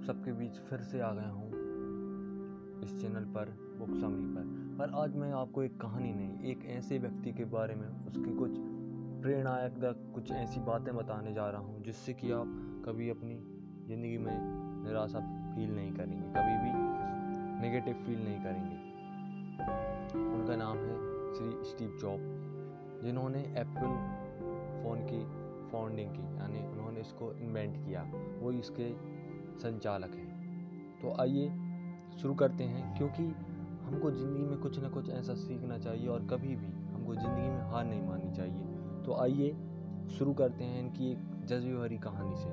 सबके बीच फिर से आ गया हूँ इस चैनल पर, बुक समरी पर। पर आज मैं आपको एक कहानी नहीं, एक ऐसे व्यक्ति के बारे में, उसकी कुछ प्रेरणायक कुछ ऐसी बातें बताने जा रहा हूँ, जिससे कि आप कभी अपनी ज़िंदगी में निराशा फील नहीं करेंगे, कभी भी नेगेटिव फील नहीं करेंगे। उनका नाम है श्री स्टीव जॉब, जिन्होंने एप्पल फ़ोन की फाउंडिंग की, यानी उन्होंने इसको इन्वेंट किया। वो इसके संचालक हैं। तो आइए शुरू करते हैं, क्योंकि हमको ज़िंदगी में कुछ ना कुछ ऐसा सीखना चाहिए और कभी भी हमको ज़िंदगी में हार नहीं माननी चाहिए। तो आइए शुरू करते हैं इनकी एक जज्बे भरी कहानी से।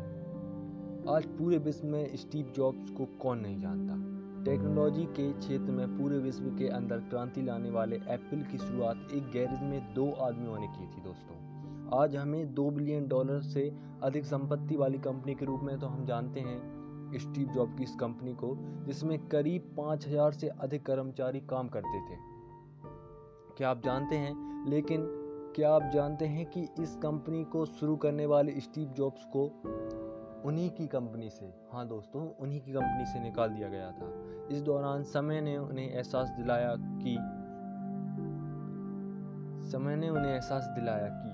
आज पूरे विश्व में स्टीव जॉब्स को कौन नहीं जानता? टेक्नोलॉजी के क्षेत्र में पूरे विश्व के अंदर क्रांति लाने वाले एप्पल की शुरुआत एक गैरेज में दो आदमियों ने की थी, दोस्तों। आज हमें दो बिलियन डॉलर से अधिक संपत्ति वाली कंपनी के रूप में तो हम जानते हैं स्टीव जॉब की इस कंपनी को, जिसमें करीब पाँच हज़ार से अधिक कर्मचारी काम करते थे। क्या आप जानते हैं? लेकिन क्या आप जानते हैं कि इस कंपनी को शुरू करने वाले स्टीव जॉब्स को उन्हीं की कंपनी से हाँ दोस्तों, उन्हीं की कंपनी से निकाल दिया गया था। इस दौरान समय ने उन्हें एहसास दिलाया कि, समय ने उन्हें एहसास दिलाया कि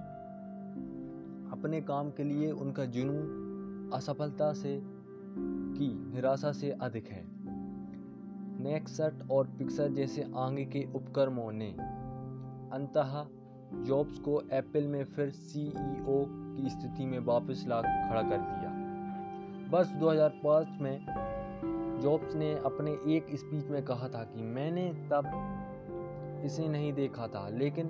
अपने काम के लिए उनका जुनून असफलता से की निराशा से अधिक है। नेक्सट और पिक्सर जैसे आगे के उपक्रमों ने अंतः जॉब्स को एप्पल में फिर सीईओ की स्थिति में वापस ला खड़ा कर दिया। बस 2005 में जॉब्स ने अपने एक स्पीच में कहा था कि मैंने तब इसे नहीं देखा था, लेकिन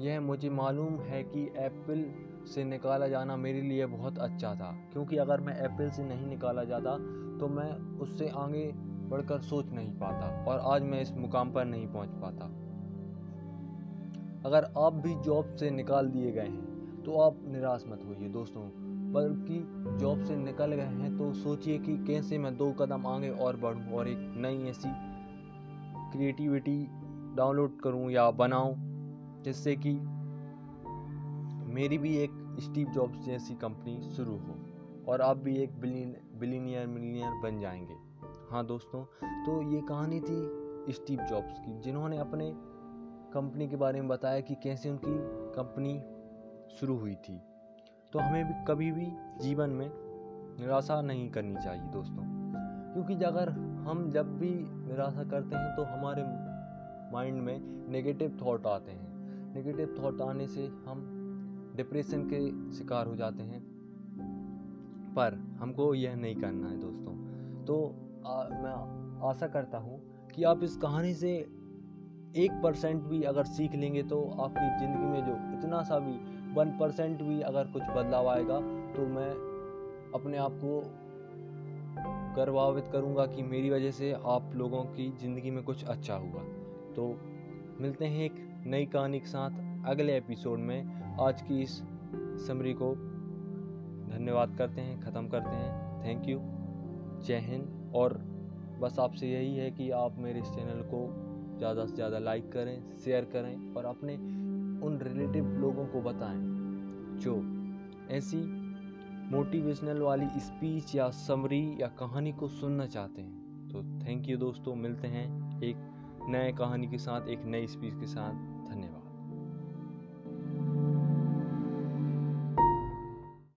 यह मुझे मालूम है कि एप्पल से निकाला जाना मेरे लिए बहुत अच्छा था, क्योंकि अगर मैं एप्पल से नहीं निकाला जाता तो मैं उससे आगे बढ़कर सोच नहीं पाता और आज मैं इस मुकाम पर नहीं पहुँच पाता। अगर आप भी जॉब से निकाल दिए गए हैं तो आप निराश मत होइए दोस्तों, बल्कि जॉब से निकल गए हैं तो सोचिए कि कैसे मैं दो कदम आगे और बढ़ूं और एक नई ऐसी क्रिएटिविटी डाउनलोड करूँ या बनाऊँ। जिससे कि मेरी भी एक स्टीव जॉब्स जैसी कंपनी शुरू हो और आप भी एक बिलियन बिलीनियर मिलीनियर बन जाएँगे। हाँ दोस्तों तो ये कहानी थी स्टीव जॉब्स की, जिन्होंने अपने कंपनी के बारे में बताया कि कैसे उनकी कंपनी शुरू हुई थी। तो हमें भी, कभी भी जीवन में निराशा नहीं करनी चाहिए दोस्तों, क्योंकि अगर हम जब भी निराशा करते हैं तो हमारे माइंड में नेगेटिव थॉट आते हैं। नेगेटिव थॉट आने से हम डिप्रेशन के शिकार हो जाते हैं। पर हमको यह नहीं करना है दोस्तों। तो आ, मैं आशा करता हूँ कि आप इस कहानी से एक परसेंट भी अगर सीख लेंगे तो आपकी ज़िंदगी में जो इतना सा भी वन परसेंट भी अगर कुछ बदलाव आएगा तो मैं अपने आप को गर्वान्वित करूँगा कि मेरी वजह से आप लोगों की ज़िंदगी में कुछ अच्छा हुआ। तो मिलते हैं एक नई कहानी के साथ अगले एपिसोड में आज की इस समरी को धन्यवाद करते हैं, ख़त्म करते हैं। थैंक यू जय हिंद। और बस आपसे यही है कि आप मेरे इस चैनल को ज़्यादा से ज़्यादा लाइक करें शेयर करें और अपने उन रिलेटिव लोगों को बताएँ जो ऐसी मोटिवेशनल वाली स्पीच या समरी या कहानी को सुनना चाहते हैं। तो थैंक यू दोस्तों। मिलते हैं एक नए कहानी के साथ, एक नई स्पीच के साथ।